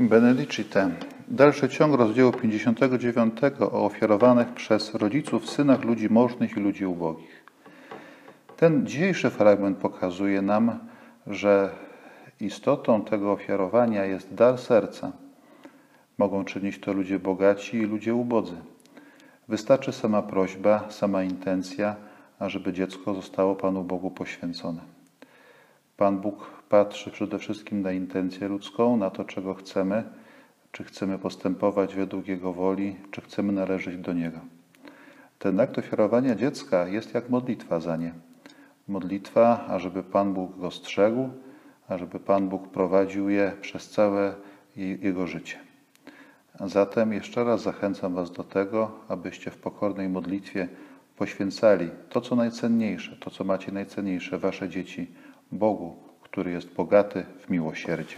Benedicite. Dalszy ciąg rozdziału 59 o ofiarowanych przez rodziców synach ludzi możnych i ludzi ubogich. Ten dzisiejszy fragment pokazuje nam, że istotą tego ofiarowania jest dar serca. Mogą czynić to ludzie bogaci i ludzie ubodzy. Wystarczy sama prośba, sama intencja, ażeby dziecko zostało Panu Bogu poświęcone. Pan Bóg patrzy przede wszystkim na intencję ludzką, na to, czego chcemy, czy chcemy postępować według Jego woli, czy chcemy należeć do Niego. Ten akt ofiarowania dziecka jest jak modlitwa za nie. Modlitwa, ażeby Pan Bóg go strzegł, ażeby Pan Bóg prowadził je przez całe jego życie. Zatem jeszcze raz zachęcam Was do tego, abyście w pokornej modlitwie poświęcali to, co najcenniejsze, to, co macie najcenniejsze, Wasze dzieci, Bogu, który jest bogaty w miłosierdzie.